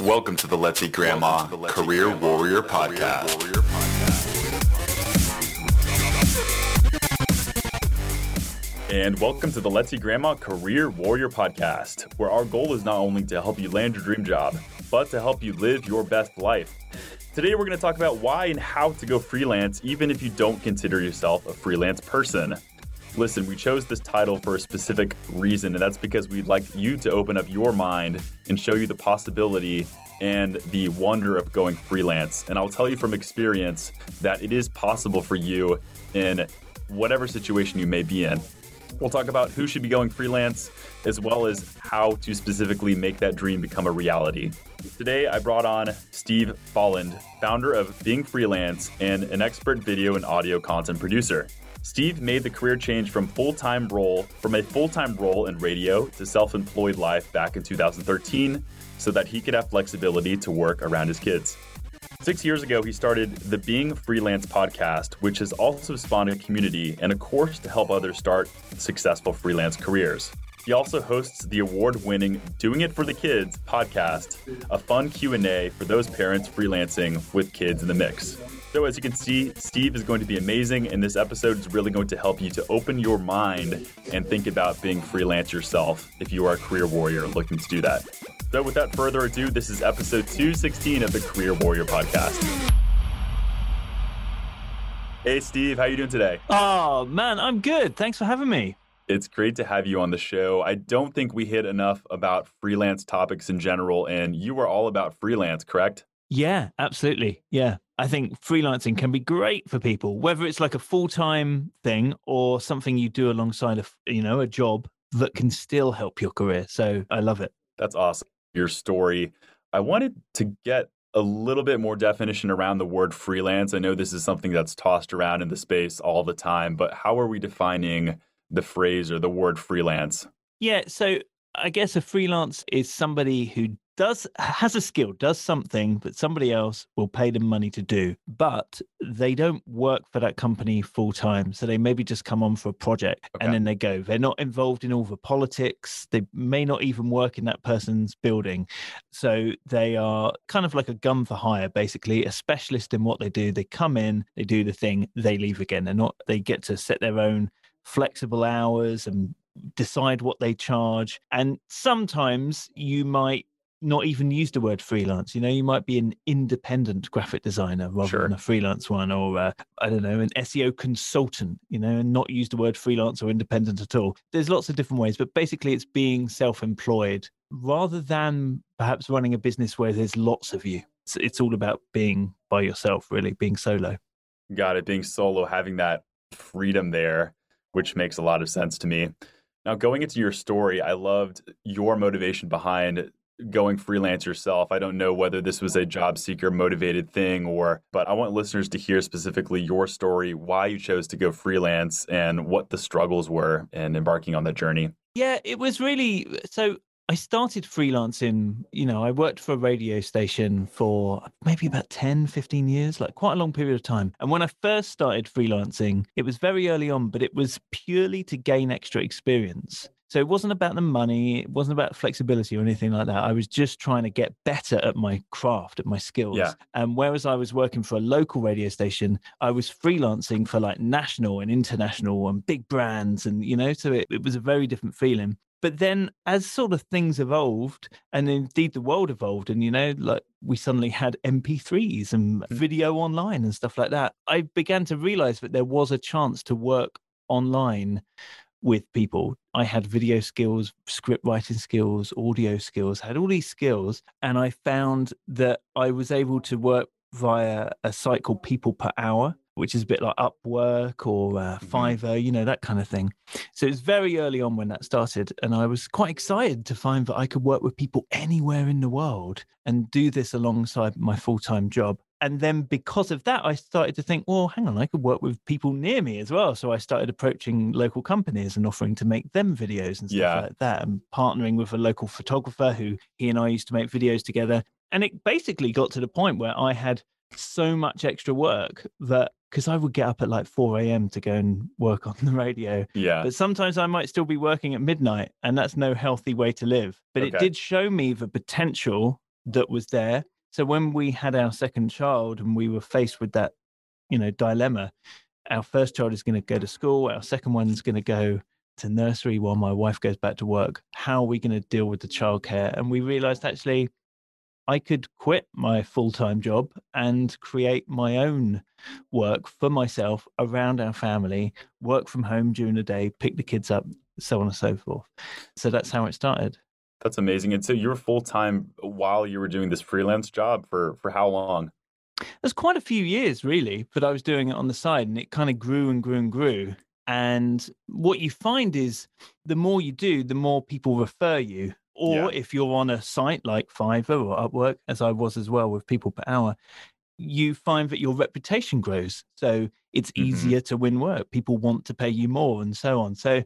Welcome to the Let's Eat Grandma Career Warrior Podcast. And welcome to the Let's Eat Grandma Career Warrior Podcast, where our goal is not only to help you land your dream job, but to help you live your best life. Today, we're going to talk about why and how to go freelance, even if you don't consider yourself a freelance person. Listen, we chose this title for a specific reason, and that's because we'd like you to open up your mind and show you the possibility and the wonder of going freelance. And I'll tell you from experience that it is possible for you in whatever situation you may be in. We'll talk about who should be going freelance, as well as how to specifically make that dream become a reality. Today, I brought on Steve Folland, founder of Being Freelance and an expert video and audio content producer. Steve made the career change from full-time role from a full-time role in radio to self-employed life back in 2013 so that he could have flexibility to work around his kids. Six years ago, he started the Being Freelance podcast, which has also spawned a community and a course to help others start successful freelance careers. He also hosts the award-winning Doing It for the Kids podcast, a fun Q&A for those parents freelancing with kids in the mix. So as you can see, Steve is going to be amazing, and this episode is really going to help you to open your mind and think about being freelance yourself if you are a career warrior looking to do that. So without further ado, this is episode 216 of the Career Warrior Podcast. Hey Steve, how are you doing today? Oh man, I'm good. Thanks for having me. It's great to have you on the show. I don't think we hit enough about freelance topics in general, and you are all about freelance, correct? Yeah, absolutely. Yeah. I think freelancing can be great for people, whether it's like a full-time thing or something you do alongside of, you know, a job that can still help your career. So I love it. That's awesome. Your story. I wanted to get a little bit more definition around the word freelance. I know this is something that's tossed around in the space all the time, but how are we defining the phrase or the word freelance? Yeah, so I guess a freelance is somebody who does has a skill, does something that somebody else will pay them money to do, but they don't work for that company full time. So they maybe just come on for a project Okay. and then they go. They're not involved in all the politics. They may not even work in that person's building. So they are kind of like a gun for hire, basically, a specialist in what they do. They come in, they do the thing, they leave again. They're not they get to set their own flexible hours and decide what they charge. And sometimes you might not even use the word freelance. You know, you might be an independent graphic designer rather Sure. than a freelance one, or uh, I don't know, an SEO consultant. You know, and not use the word freelance or independent at all. There's lots of different ways, but basically, it's being self-employed rather than perhaps running a business where there's lots of you. It's, it's all about being by yourself, really, being solo. Got it. Being solo, having that freedom there, which makes a lot of sense to me. Now, going into your story, I loved your motivation behind going freelance yourself. I don't know whether this was a job seeker motivated thing or, but I want listeners to hear specifically your story, why you chose to go freelance and what the struggles were in embarking on that journey. Yeah, it was really so. I started freelancing, you know, I worked for a radio station for maybe about 10, 15 years, like quite a long period of time. And when I first started freelancing, it was very early on, but it was purely to gain extra experience. So it wasn't about the money, it wasn't about flexibility or anything like that. I was just trying to get better at my craft, at my skills. Yeah. And whereas I was working for a local radio station, I was freelancing for like national and international and big brands. And, you know, so it, it was a very different feeling. But then as sort of things evolved and indeed the world evolved and, you know, like we suddenly had MP3s and mm. video online and stuff like that, I began to realize that there was a chance to work online with people. I had video skills, script writing skills, audio skills, had all these skills. And I found that I was able to work via a site called People Per Hour, which is a bit like Upwork or uh, Mhm. Fiverr, you know, that kind of thing. So it was very early on when that started. And I was quite excited to find that I could work with people anywhere in the world and do this alongside my full time job. And then because of that, I started to think, well, hang on, I could work with people near me as well. So I started approaching local companies and offering to make them videos and stuff Yeah. like that, and partnering with a local photographer who he and I used to make videos together. And it basically got to the point where I had so much extra work that because I would get up at like 4 a.m. to go and work on the radio. Yeah. But sometimes I might still be working at midnight, and that's no healthy way to live. But it did show me the potential that was there. So when we had our second child and we were faced with that, you know, dilemma, our first child is going to go to school, our second one's going to go to nursery while my wife goes back to work. How are we going to deal with the childcare? And we realized actually I could quit my full time job and create my own work for myself around our family, work from home during the day, pick the kids up, so on and so forth. So that's how it started. That's amazing. And so you were full time while you were doing this freelance job for for how long? There's quite a few years, really, but I was doing it on the side, and it kind of grew and grew and grew. And what you find is the more you do, the more people refer you. Or yeah. if you're on a site like Fiverr or Upwork, as I was as well with people per hour, you find that your reputation grows. So it's mm-hmm. easier to win work. People want to pay you more and so on. So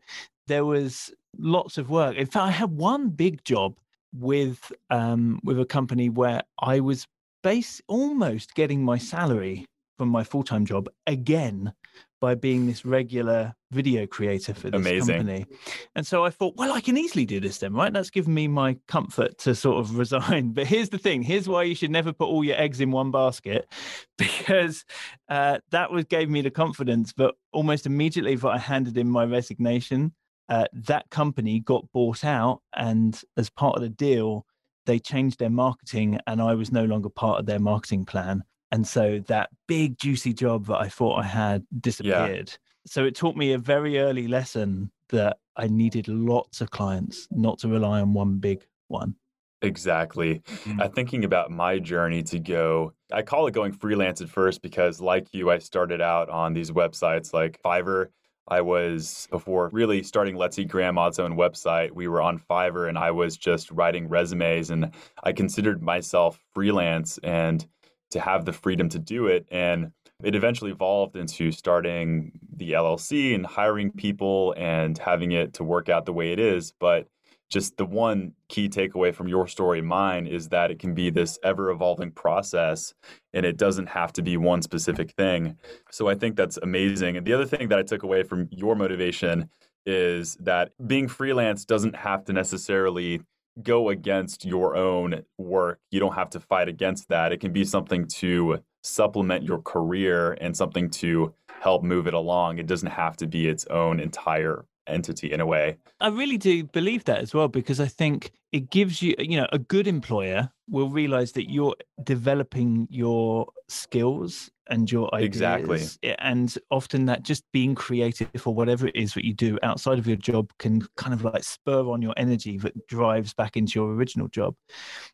there was lots of work. In fact, I had one big job with um, with a company where I was base almost getting my salary from my full time job again by being this regular video creator for this Amazing. company. And so I thought, well, I can easily do this then, right? That's given me my comfort to sort of resign. But here's the thing here's why you should never put all your eggs in one basket, because uh, that was gave me the confidence. But almost immediately that I handed in my resignation, uh, that company got bought out. And as part of the deal, they changed their marketing and I was no longer part of their marketing plan. And so that big, juicy job that I thought I had disappeared. Yeah. So it taught me a very early lesson that I needed lots of clients, not to rely on one big one. Exactly. Mm-hmm. Uh, thinking about my journey to go, I call it going freelance at first because, like you, I started out on these websites like Fiverr. I was, before really starting Let's Eat Grandma's own website, we were on Fiverr and I was just writing resumes and I considered myself freelance. And to have the freedom to do it. And it eventually evolved into starting the LLC and hiring people and having it to work out the way it is. But just the one key takeaway from your story and mine is that it can be this ever evolving process and it doesn't have to be one specific thing. So I think that's amazing. And the other thing that I took away from your motivation is that being freelance doesn't have to necessarily go against your own work. You don't have to fight against that. It can be something to supplement your career and something to help move it along. It doesn't have to be its own entire entity in a way. I really do believe that as well because I think it gives you, you know, a good employer will realize that you're developing your skills and your ideas. Exactly. And often that just being creative or whatever it is that you do outside of your job can kind of like spur on your energy that drives back into your original job.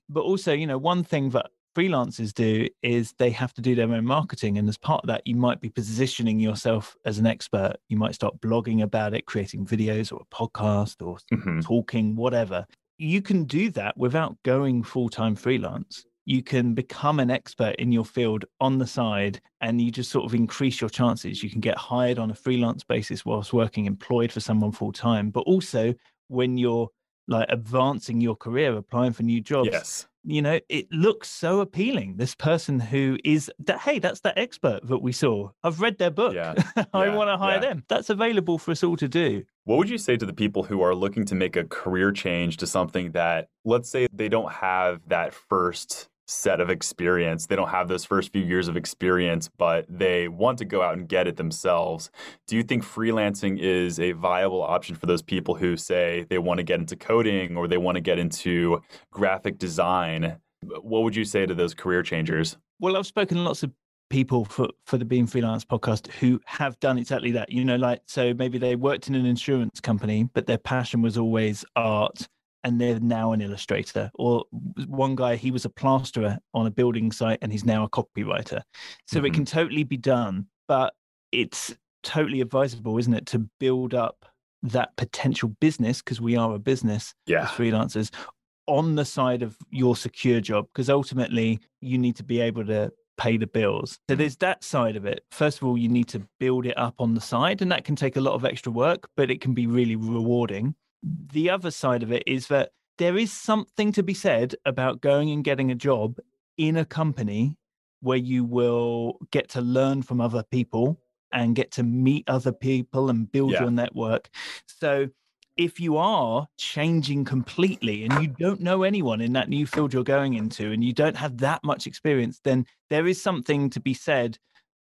But also, you know, one thing that freelancers do is they have to do their own marketing. And as part of that, you might be positioning yourself as an expert. You might start blogging about it, creating videos or a podcast or mm-hmm. talking, whatever. You can do that without going full time freelance. You can become an expert in your field on the side and you just sort of increase your chances. You can get hired on a freelance basis whilst working employed for someone full time, but also when you're like advancing your career, applying for new jobs. Yes you know, it looks so appealing. This person who is that, hey, that's that expert that we saw. I've read their book. Yeah. I yeah. want to hire yeah. them. That's available for us all to do. What would you say to the people who are looking to make a career change to something that, let's say, they don't have that first set of experience. They don't have those first few years of experience, but they want to go out and get it themselves. Do you think freelancing is a viable option for those people who say they want to get into coding or they want to get into graphic design? What would you say to those career changers? Well, I've spoken to lots of people for for the Being Freelance podcast who have done exactly that. You know, like so maybe they worked in an insurance company, but their passion was always art and they're now an illustrator. Or one guy, he was a plasterer on a building site and he's now a copywriter. So mm-hmm. it can totally be done, but it's totally advisable, isn't it, to build up that potential business because we are a business yeah. as freelancers on the side of your secure job because ultimately you need to be able to pay the bills. So mm-hmm. there's that side of it. First of all, you need to build it up on the side, and that can take a lot of extra work, but it can be really rewarding the other side of it is that there is something to be said about going and getting a job in a company where you will get to learn from other people and get to meet other people and build yeah. your network. So if you are changing completely and you don't know anyone in that new field you're going into and you don't have that much experience, then there is something to be said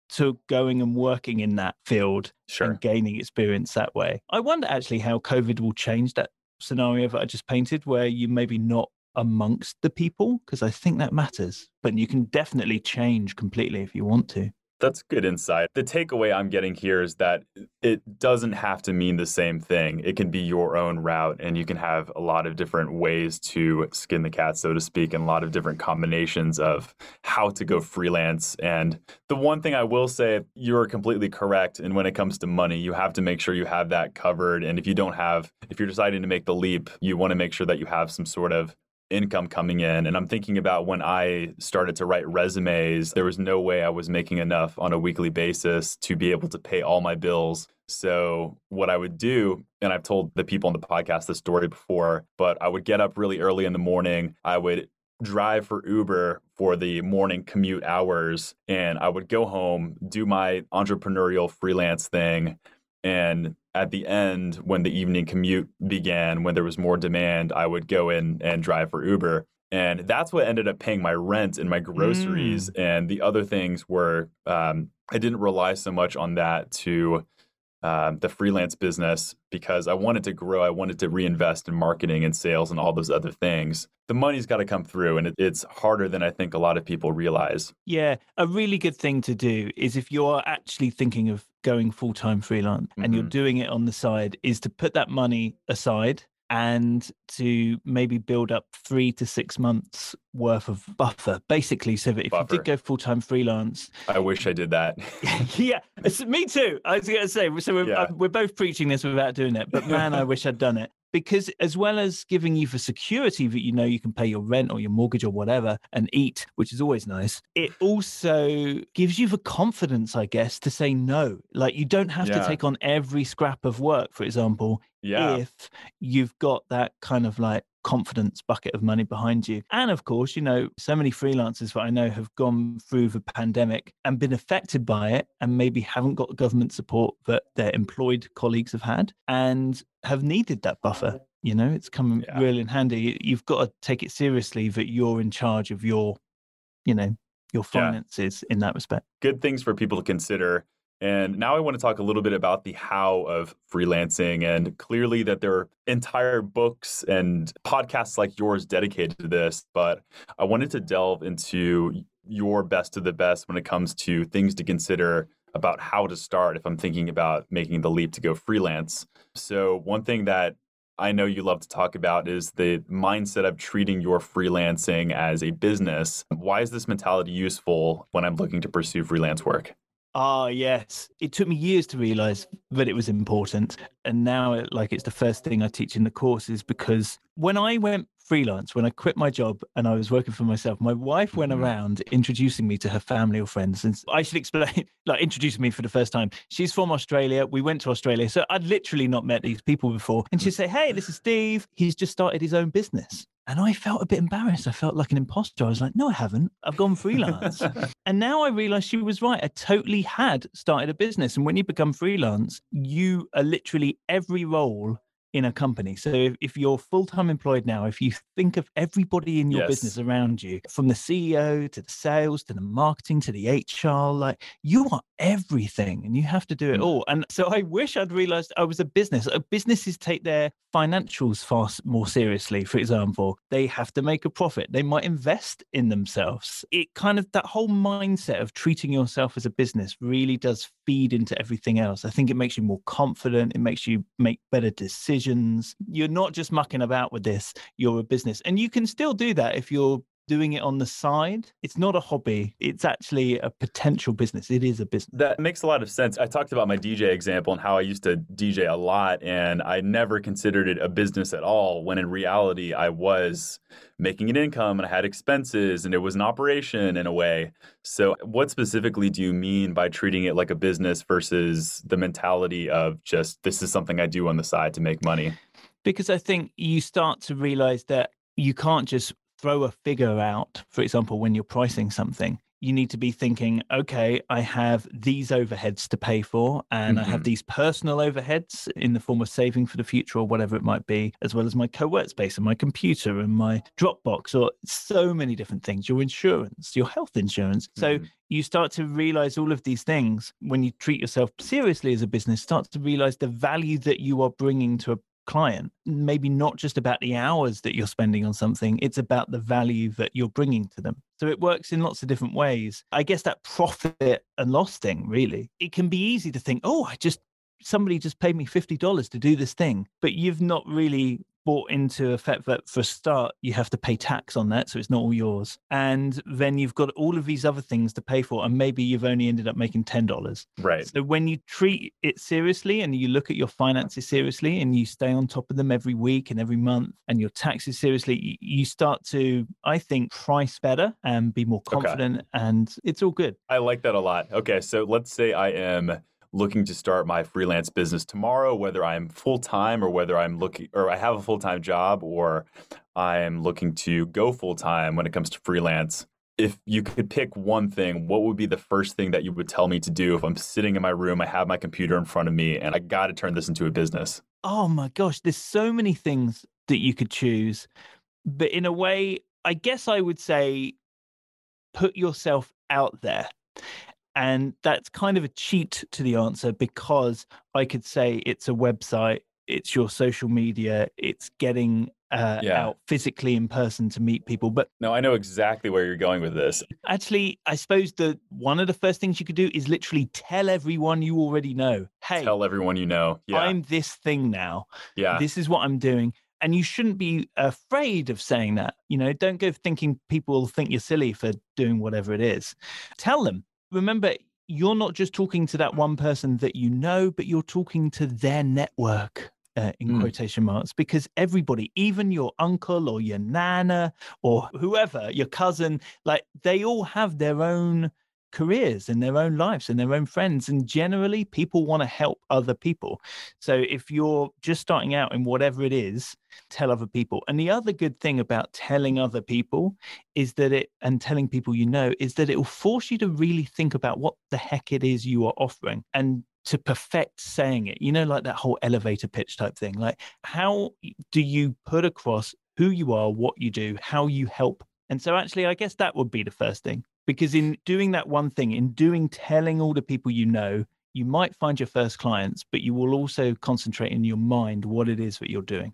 to going and working in that field Sure. and gaining experience that way. I wonder actually how COVID will change that scenario that I just painted, where you maybe not amongst the people, because I think that matters. But you can definitely change completely if you want to. That's good insight. The takeaway I'm getting here is that it doesn't have to mean the same thing. It can be your own route, and you can have a lot of different ways to skin the cat, so to speak, and a lot of different combinations of how to go freelance. And the one thing I will say, you're completely correct. And when it comes to money, you have to make sure you have that covered. And if you don't have, if you're deciding to make the leap, you want to make sure that you have some sort of income coming in. And I'm thinking about when I started to write resumes, there was no way I was making enough on a weekly basis to be able to pay all my bills. So, what I would do, and I've told the people on the podcast this story before, but I would get up really early in the morning. I would drive for Uber for the morning commute hours, and I would go home, do my entrepreneurial freelance thing. And at the end, when the evening commute began, when there was more demand, I would go in and drive for Uber. And that's what ended up paying my rent and my groceries. And the other things were, um, I didn't rely so much on that to um, the freelance business because I wanted to grow. I wanted to reinvest in marketing and sales and all those other things. The money's got to come through, and it, it's harder than I think a lot of people realize. Yeah, a really good thing to do is if you're actually thinking of going full time freelance and you're Mhm. doing it on the side, is to put that money aside and to maybe build up three to six months worth of buffer, basically, so that if Buffer. you did go full time freelance, I wish I did that. yeah, me too. I was going to say, so we're, Yeah. uh, we're both preaching this without doing it, but man, I wish I'd done it. Because as well as giving you the security that you know you can pay your rent or your mortgage or whatever and eat, which is always nice, it also gives you the confidence, I guess, to say no. Like you don't have Yeah. to take on every scrap of work, for example, yeah. if you've got that kind of like confidence bucket of money behind you. And of course, you know, so many freelancers that I know have gone through the pandemic and been affected by it and maybe haven't got the government support that their employed colleagues have had and have needed that buffer. You know, it's come Yeah. real in handy. You- You've got to take it seriously that you're in charge of your, you know, your Yeah. finances in that respect. good things for people to consider. And now I want to talk a little bit about the how of freelancing and clearly that there are entire books and podcasts like yours dedicated to this. But I wanted to delve into your best of the best when it comes to things to consider about how to start if I'm thinking about making the leap to go freelance. So, one thing that I know you love to talk about is the mindset of treating your freelancing as a business. Why is this mentality useful when I'm looking to pursue freelance work? Ah, yes. It took me years to realize that it was important. And now, like, it's the first thing I teach in the courses because when I went freelance, when I quit my job and I was working for myself, my wife went Mhm. around introducing me to her family or friends. And I should explain, like, introducing me for the first time. She's from Australia. We went to Australia. So I'd literally not met these people before. And she'd say, Hey, this is Steve. He's just started his own business. And I felt a bit embarrassed. I felt like an imposter. I was like, No, I haven't. I've gone freelance. And now I realize she was right. I totally had started a business. And when you become freelance, you are literally every role in a company. So if, if you're full time employed now, if you think of everybody in your Yes. business around you, from the CEO to the sales to the marketing to the HR, like you are everything and you have to do it Mm. all. And so I wish I'd realized I was a business. Uh, Businesses take their financials far more seriously. For example, they have to make a profit. They might invest in themselves. It kind of that whole mindset of treating yourself as a business really does feed into everything else. I think it makes you more confident. It makes you make better decisions. You're not just mucking about with this. You're a business, and you can still do that if you're doing it on the side. It's not a hobby. It's actually a potential business. It is a business. That makes a lot of sense. I talked about my DJ example and how I used to DJ a lot, and I never considered it a business at all. When in reality, I was making an income and I had expenses, and it was an operation in a way. So, what specifically do you mean by treating it like a business versus the mentality of just this is something I do on the side to make money? because I think you start to realize that you can't just throw a figure out, for example, when you're pricing something. you need to be thinking, okay, I have these overheads to pay for, and mm-hmm. I have mm-hmm. these personal overheads in the form of saving for the future or whatever it might be, as well as my co work space and my computer and my Dropbox or so many different things, your insurance, your health insurance. Mm-hmm. So you start to realize all of these things when you treat yourself seriously as a business, start to realize the value that you are bringing to a client maybe not just about the hours that you're spending on something it's about the value that you're bringing to them. So it works in lots of different ways. I guess that profit and loss thing really it can be easy to think oh i just somebody just paid me $50 to do this thing but you've not really bought into a fact that for a start you have to pay tax on that so it's not all yours. And then you've got all of these other things to pay for and maybe you've only ended up making $10 right. So when you treat it seriously and you look at your finances seriously and you stay on top of them every week and every month and your taxes seriously you start to i think price better and be more confident okay. and it's all good. I like that a lot. Okay so let's say i am looking to start my freelance business tomorrow, whether I'm full time or whether I'm looking or I have a full time job or I'm looking to go full time when it comes to freelance. If you could pick one thing, what would be the first thing that you would tell me to do if I'm sitting in my room, I have my computer in front of me, and I got to turn this into a business? Oh my gosh, there's so many things that you could choose. But in a way, I guess I would say put yourself out there and that's kind of a cheat to the answer because I could say it's a website, it's your social media, it's getting uh, yeah. out physically in person to meet people. But no, I know exactly where you're going with this. Actually, I suppose that one of the first things you could do is literally tell everyone you already know. Hey, tell everyone you know. Yeah. I'm this thing now. Yeah. This is what I'm doing. And you shouldn't be afraid of saying that. You know, don't go thinking people will think you're silly for doing whatever it is. Tell them remember, you're not just talking to that one person that you know, but you're talking to their network. Uh, in mm. quotation marks, because everybody, even your uncle or your nana or whoever, your cousin, like they all have their own careers and their own lives and their own friends. And generally, people want to help other people. So if you're just starting out in whatever it is, tell other people. And the other good thing about telling other people is that it, and telling people you know, is that it will force you to really think about what the heck it is you are offering and to perfect saying it. You know, like that whole elevator pitch type thing. Like, how do you put across who you are, what you do, how you help? And so, actually, I guess that would be the first thing because in doing that one thing in doing telling all the people you know you might find your first clients but you will also concentrate in your mind what it is that you're doing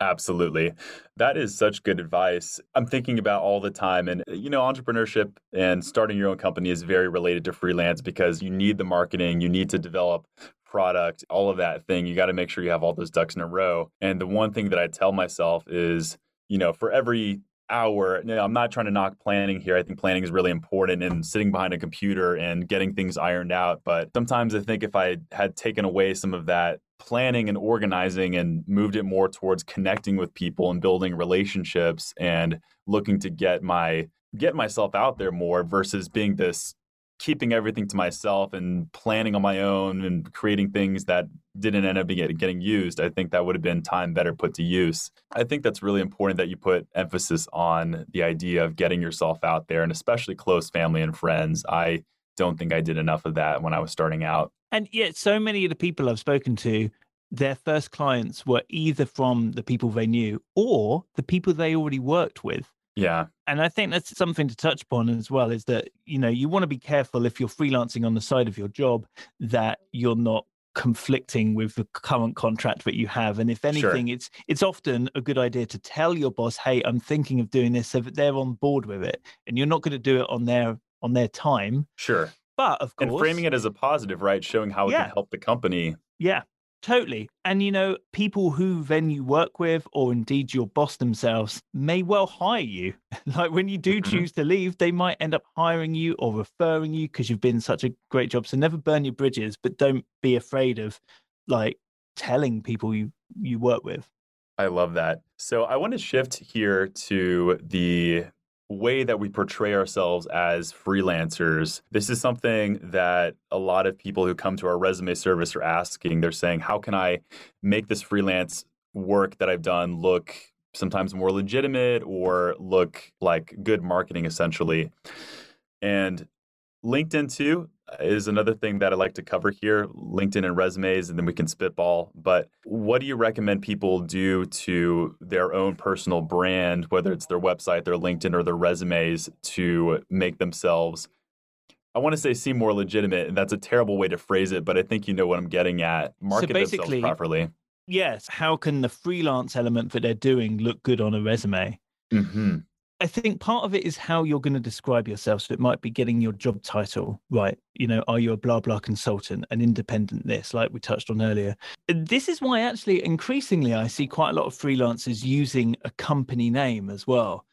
Absolutely. That is such good advice. I'm thinking about all the time. And, uh, you know, entrepreneurship and starting your own company is very related to freelance because you need the marketing, you need to develop product, all of that thing. You got to make sure you have all those ducks in a row. And the one thing that I tell myself is, you know, for every hour. Know, I'm not trying to knock planning here. I think planning is really important and sitting behind a computer and getting things ironed out. But sometimes I think if I had taken away some of that planning and organizing and moved it more towards connecting with people and building relationships and looking to get my get myself out there more versus being this keeping everything to myself and planning on my own and creating things that didn't end up getting used, I think that would have been time better put to use. I think that's really important that you put emphasis on the idea of getting yourself out there and especially close family and friends. I don't think I did enough of that when I was starting out. And yet, so many of the people I've spoken to, their first clients were either from the people they knew or the people they already worked with. Yeah. And I think that's something to touch upon as well is that, you know, you want to be careful if you're freelancing on the side of your job that you're not conflicting with the current contract that you have and if anything sure. it's it's often a good idea to tell your boss hey i'm thinking of doing this so that they're on board with it and you're not going to do it on their on their time sure but of course and framing it as a positive right showing how it yeah. can help the company yeah Totally. And you know, people who then you work with, or indeed your boss themselves, may well hire you. like when you do mm-hmm. choose to leave, they might end up hiring you or referring you because you've been such a great job. So never burn your bridges, but don't be afraid of like telling people you you work with. I love that. So I want to shift here to the way that we portray ourselves as freelancers. This is something that a lot of people who come to our resume service are asking. They're saying, How can I make this freelance work that I've done look sometimes more legitimate or look like good marketing, essentially? And LinkedIn too is another thing that I like to cover here LinkedIn and resumes, and then we can spitball. But what do you recommend people do to their own personal brand, whether it's their website, their LinkedIn, or their resumes to make themselves? I want to say seem more legitimate, and that's a terrible way to phrase it, but I think you know what I'm getting at. Market so themselves properly. Yes. How can the freelance element that they're doing look good on a resume? Mm-hmm. I think part of it is how you're going to describe yourself. So it might be getting your job title right. You know, are you a blah blah consultant, an independent this, like we touched on earlier? This is why actually increasingly I see quite a lot of freelancers using a company name as well.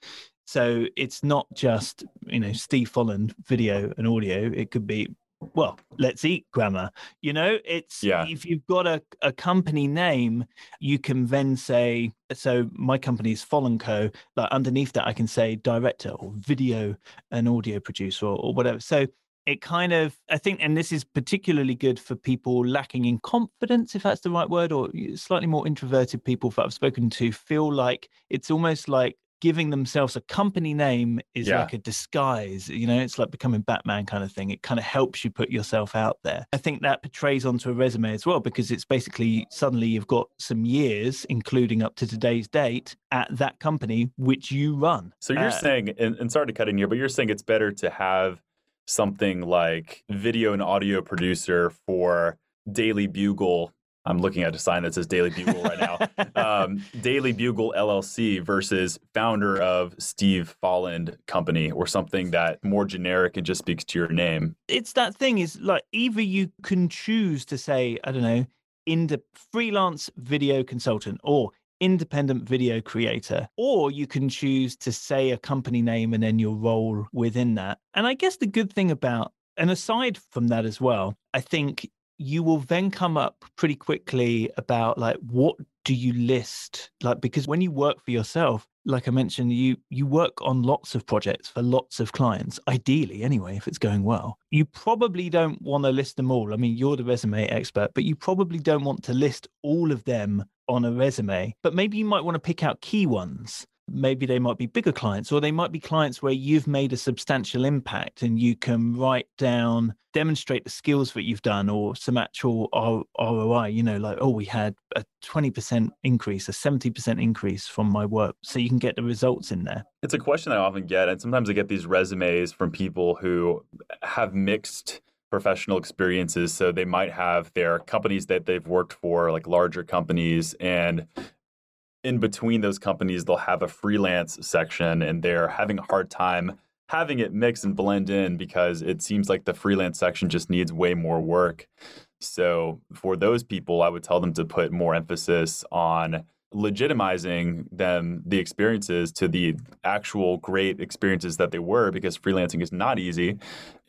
So it's not just, you know, Steve Folland video and audio. It could be well, let's eat grandma. You know, it's yeah. if you've got a, a company name, you can then say, so my company is Folland Co. Like underneath that, I can say director or video and audio producer or, or whatever. So it kind of, I think, and this is particularly good for people lacking in confidence, if that's the right word, or slightly more introverted people that I've spoken to feel like it's almost like giving themselves a company name is yeah. like a disguise. You know, it's like becoming Batman kind of thing. It kind of helps you put yourself out there. I think that portrays onto a resume as well because it's basically suddenly you've got some years, including up to today's date, at that company which you run. So you're uh, saying, and, and sorry to cut in here, but you're saying it's better to have something like video and audio producer for Daily Bugle I'm looking at a sign that says Daily Bugle right now. um, Daily Bugle LLC versus founder of Steve Folland Company or something that more generic and just speaks to your name. It's that thing is like either you can choose to say, I don't know, ind- freelance video consultant or independent video creator, or you can choose to say a company name and then your role within that. And I guess the good thing about and aside from that as well, I think you will then come up pretty quickly about like what do you list? Like because when you work for yourself like i mentioned you you work on lots of projects for lots of clients ideally anyway if it's going well. You probably don't want to list them all. I mean you're the resume expert but you probably don't want to list all of them on a resume. But maybe you might want to pick out key ones maybe they might be bigger clients or they might be clients where you've made a substantial impact and you can write down demonstrate the skills that you've done or some actual roi you know like oh we had a 20% increase a 70% increase from my work so you can get the results in there it's a question i often get and sometimes i get these resumes from people who have mixed professional experiences. So they might have their companies that they've worked for, like larger companies, and in between those companies, they'll have a freelance section and they're having a hard time having it mix and blend in because it seems like the freelance section just needs way more work. So for those people, I would tell them to put more emphasis on legitimizing them the experiences to the actual great experiences that they were because freelancing is not easy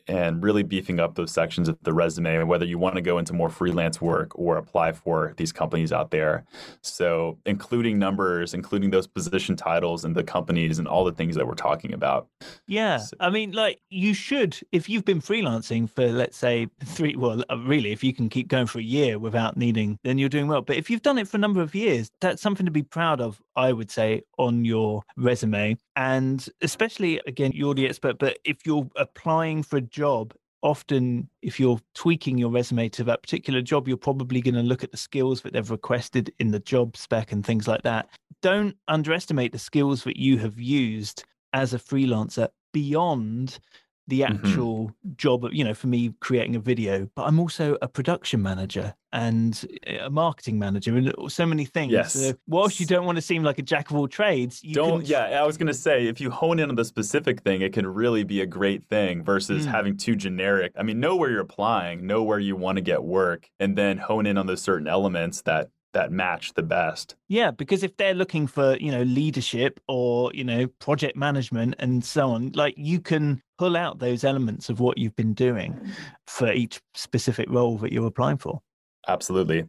and really beefing up those sections of the resume, whether you want to go into more freelance work or apply for these companies out there. So, including numbers, including those position titles and the companies and all the things that we're talking about. Yeah. So, I mean, like, you should, if you've been freelancing for, let's say, three, well, uh, really, if you can keep going for a year without needing, then you're doing well. But if you've done it for a number of years, that's something to be proud of, I would say, on your resume. And especially, again, you're the expert, but if you're applying for a job, often if you're tweaking your resume to that particular job, you're probably going to look at the skills that they've requested in the job spec and things like that. Don't underestimate the skills that you have used as a freelancer beyond the mm-hmm. actual mm-hmm. job of you know for me creating a video but i'm also a production manager and a marketing manager and so many things yes. so whilst you don't want to seem like a jack of all trades you don't can... yeah i was going to say if you hone in on the specific thing it can really be a great thing versus mm. having too generic i mean know where you're applying know where you want to get work and then hone in on those certain elements that that match the best. Yeah, because if they're looking for, you know, leadership or, you know, project management and so on, like you can pull out those elements of what you've been doing for each specific role that you're applying for. Absolutely.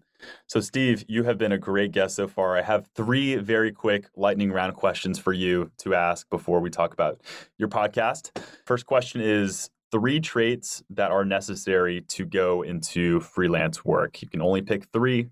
So, Steve, you have been a great guest so far. I have three very quick lightning round questions for you to ask before we talk about your podcast. First question is three traits that are necessary to go into freelance work. You can only pick three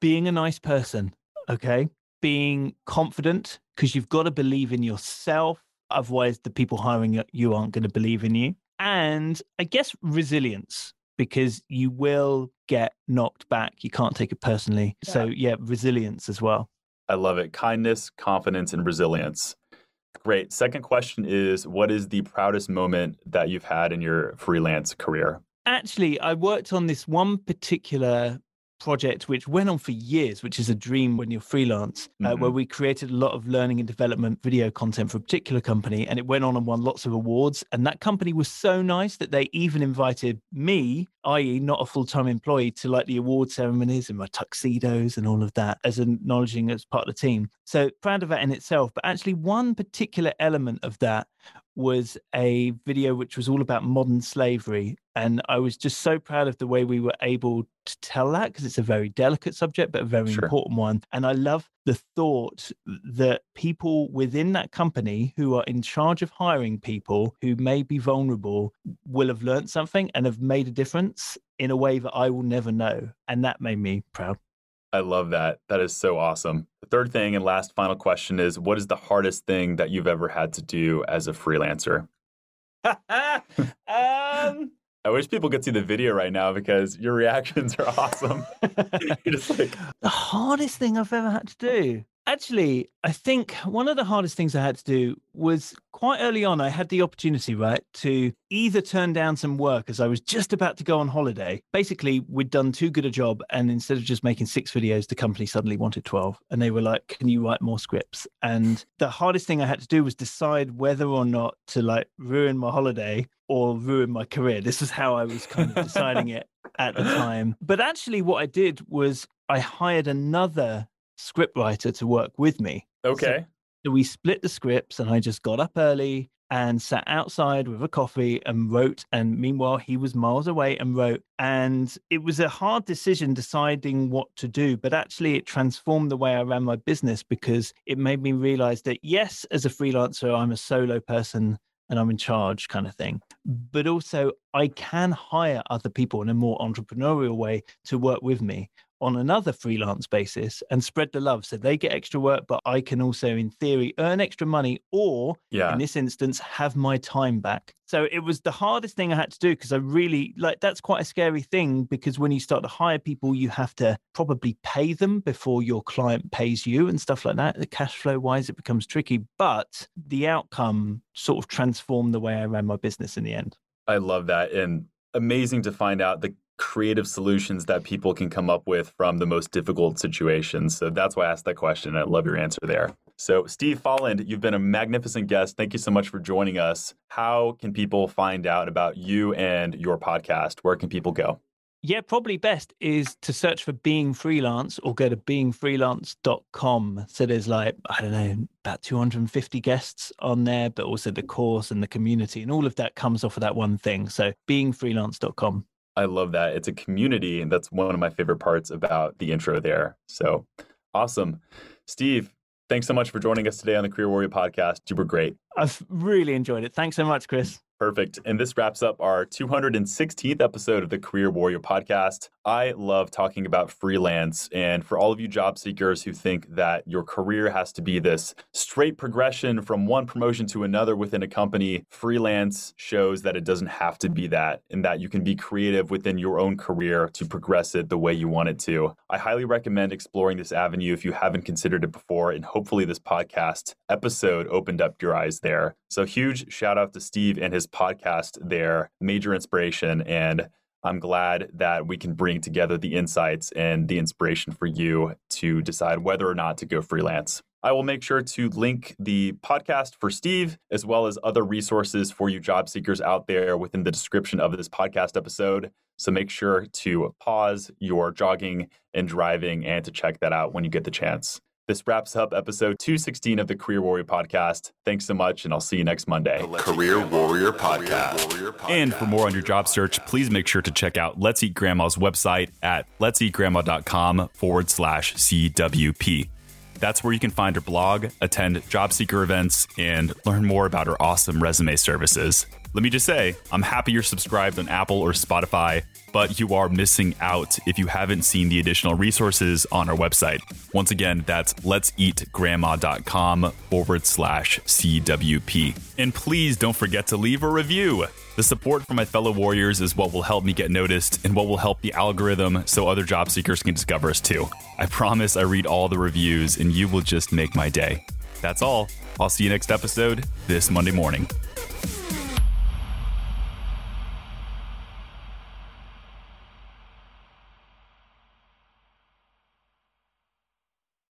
being a nice person, okay? Being confident because you've got to believe in yourself. Otherwise, the people hiring you aren't going to believe in you. and I guess resilience because you will get knocked back. You can't take it personally. Yeah. So, yeah, resilience as well. I love it. Kindness, confidence, and resilience. Great. Second question is What is the proudest moment that you've had in your freelance career? Actually, I worked on this one particular project which went on for years, which is a dream when you're freelance, uh, mm-hmm. where we created a lot of learning and development video content for a particular company. And it went on and won lots of awards. And that company was so nice that they even invited me, i.e., not a full time employee, to like the award ceremonies and my tuxedos and all of that as acknowledging as part of the team. So proud of that in itself. But actually, one particular element of that was a video which was all about modern slavery. And I was just so proud of the way we were able to tell that because it's a very delicate subject, but a very sure. important one. And I love the thought that people within that company who are in charge of hiring people who may be vulnerable will have learned something and have made a difference in a way that I will never know. And that made me proud. I love that. That is so awesome. The third thing and last final question is what is the hardest thing that you've ever had to do as a freelancer? um, I wish people could see the video right now because your reactions are awesome. You're just like the hardest thing I've ever had to do. Actually, I think one of the hardest things I had to do was quite early on. I had the opportunity, right, to either turn down some work as I was just about to go on holiday. Basically, we'd done too good a job. And instead of just making six videos, the company suddenly wanted 12. And they were like, Can you write more scripts? And the hardest thing I had to do was decide whether or not to like ruin my holiday or ruin my career. This is how I was kind of deciding it at the time. But actually, what I did was I hired another scriptwriter to work with me. Okay. So, so we split the scripts, and I just got up early and sat outside with a coffee and wrote. And meanwhile, he was miles away and wrote. And it was a hard decision deciding what to do, but actually, it transformed the way I ran my business because it made me realize that, yes, as a freelancer, I'm a solo person and I'm in charge kind of thing. But also, I can hire other people in a more entrepreneurial way to work with me on another freelance basis and spread the love. So they get extra work but i can also in theory earn extra money or yeah. in this instance have my time back. So it was the hardest thing i had to do because i really like that's quite a scary thing because when you start to hire people you have to probably pay them before your client pays you and stuff like that. The cash flow wise it becomes tricky but the outcome sort of transformed the way i ran my business in the end. I love that and amazing to find out the creative solutions that people can come up with from the most difficult situations. So that's why I asked that question. I love your answer there. So, Steve Folland, you've been a magnificent guest. Thank you so much for joining us. How can people find out about you and your podcast? Where can people go? Yeah, probably best is to search for Being Freelance or go to beingfreelance.com. So there's like, I don't know, about 250 guests on there, but also the course and the community and all of that comes off of that one thing. So beingfreelance.com. I love that. It's a community, and that's one of my favorite parts about the intro there. So awesome. Steve, thanks so much for joining us today on the Career Warrior podcast. You were great. I've really enjoyed it. Thanks so much, Chris. Perfect. And this wraps up our 216th episode of the Career Warrior podcast. I love talking about freelance. And for all of you job seekers who think that your career has to be this straight progression from one promotion to another within a company, freelance shows that it doesn't have to be that and that you can be creative within your own career to progress it the way you want it to. I highly recommend exploring this avenue if you haven't considered it before. And hopefully, this podcast episode opened up your eyes there. So, huge shout out to Steve and his podcast their major inspiration. And I'm glad that we can bring together the insights and the inspiration for you to decide whether or not to go freelance. I will make sure to link the podcast for Steve, as well as other resources for you job seekers out there within the description of this podcast episode. So make sure to pause your jogging and driving and to check that out when you get the chance. This wraps up episode 216 of the Career Warrior Podcast. Thanks so much, and I'll see you next Monday. Career Warrior Podcast. And for more on your job search, please make sure to check out Let's Eat Grandma's website at let'seatgrandma.com forward slash CWP. That's where you can find her blog, attend job seeker events, and learn more about her awesome resume services. Let me just say, I'm happy you're subscribed on Apple or Spotify, but you are missing out if you haven't seen the additional resources on our website. Once again, that's let'seatgrandma.com forward slash CWP. And please don't forget to leave a review. The support from my fellow warriors is what will help me get noticed and what will help the algorithm so other job seekers can discover us too. I promise I read all the reviews and you will just make my day. That's all. I'll see you next episode this Monday morning.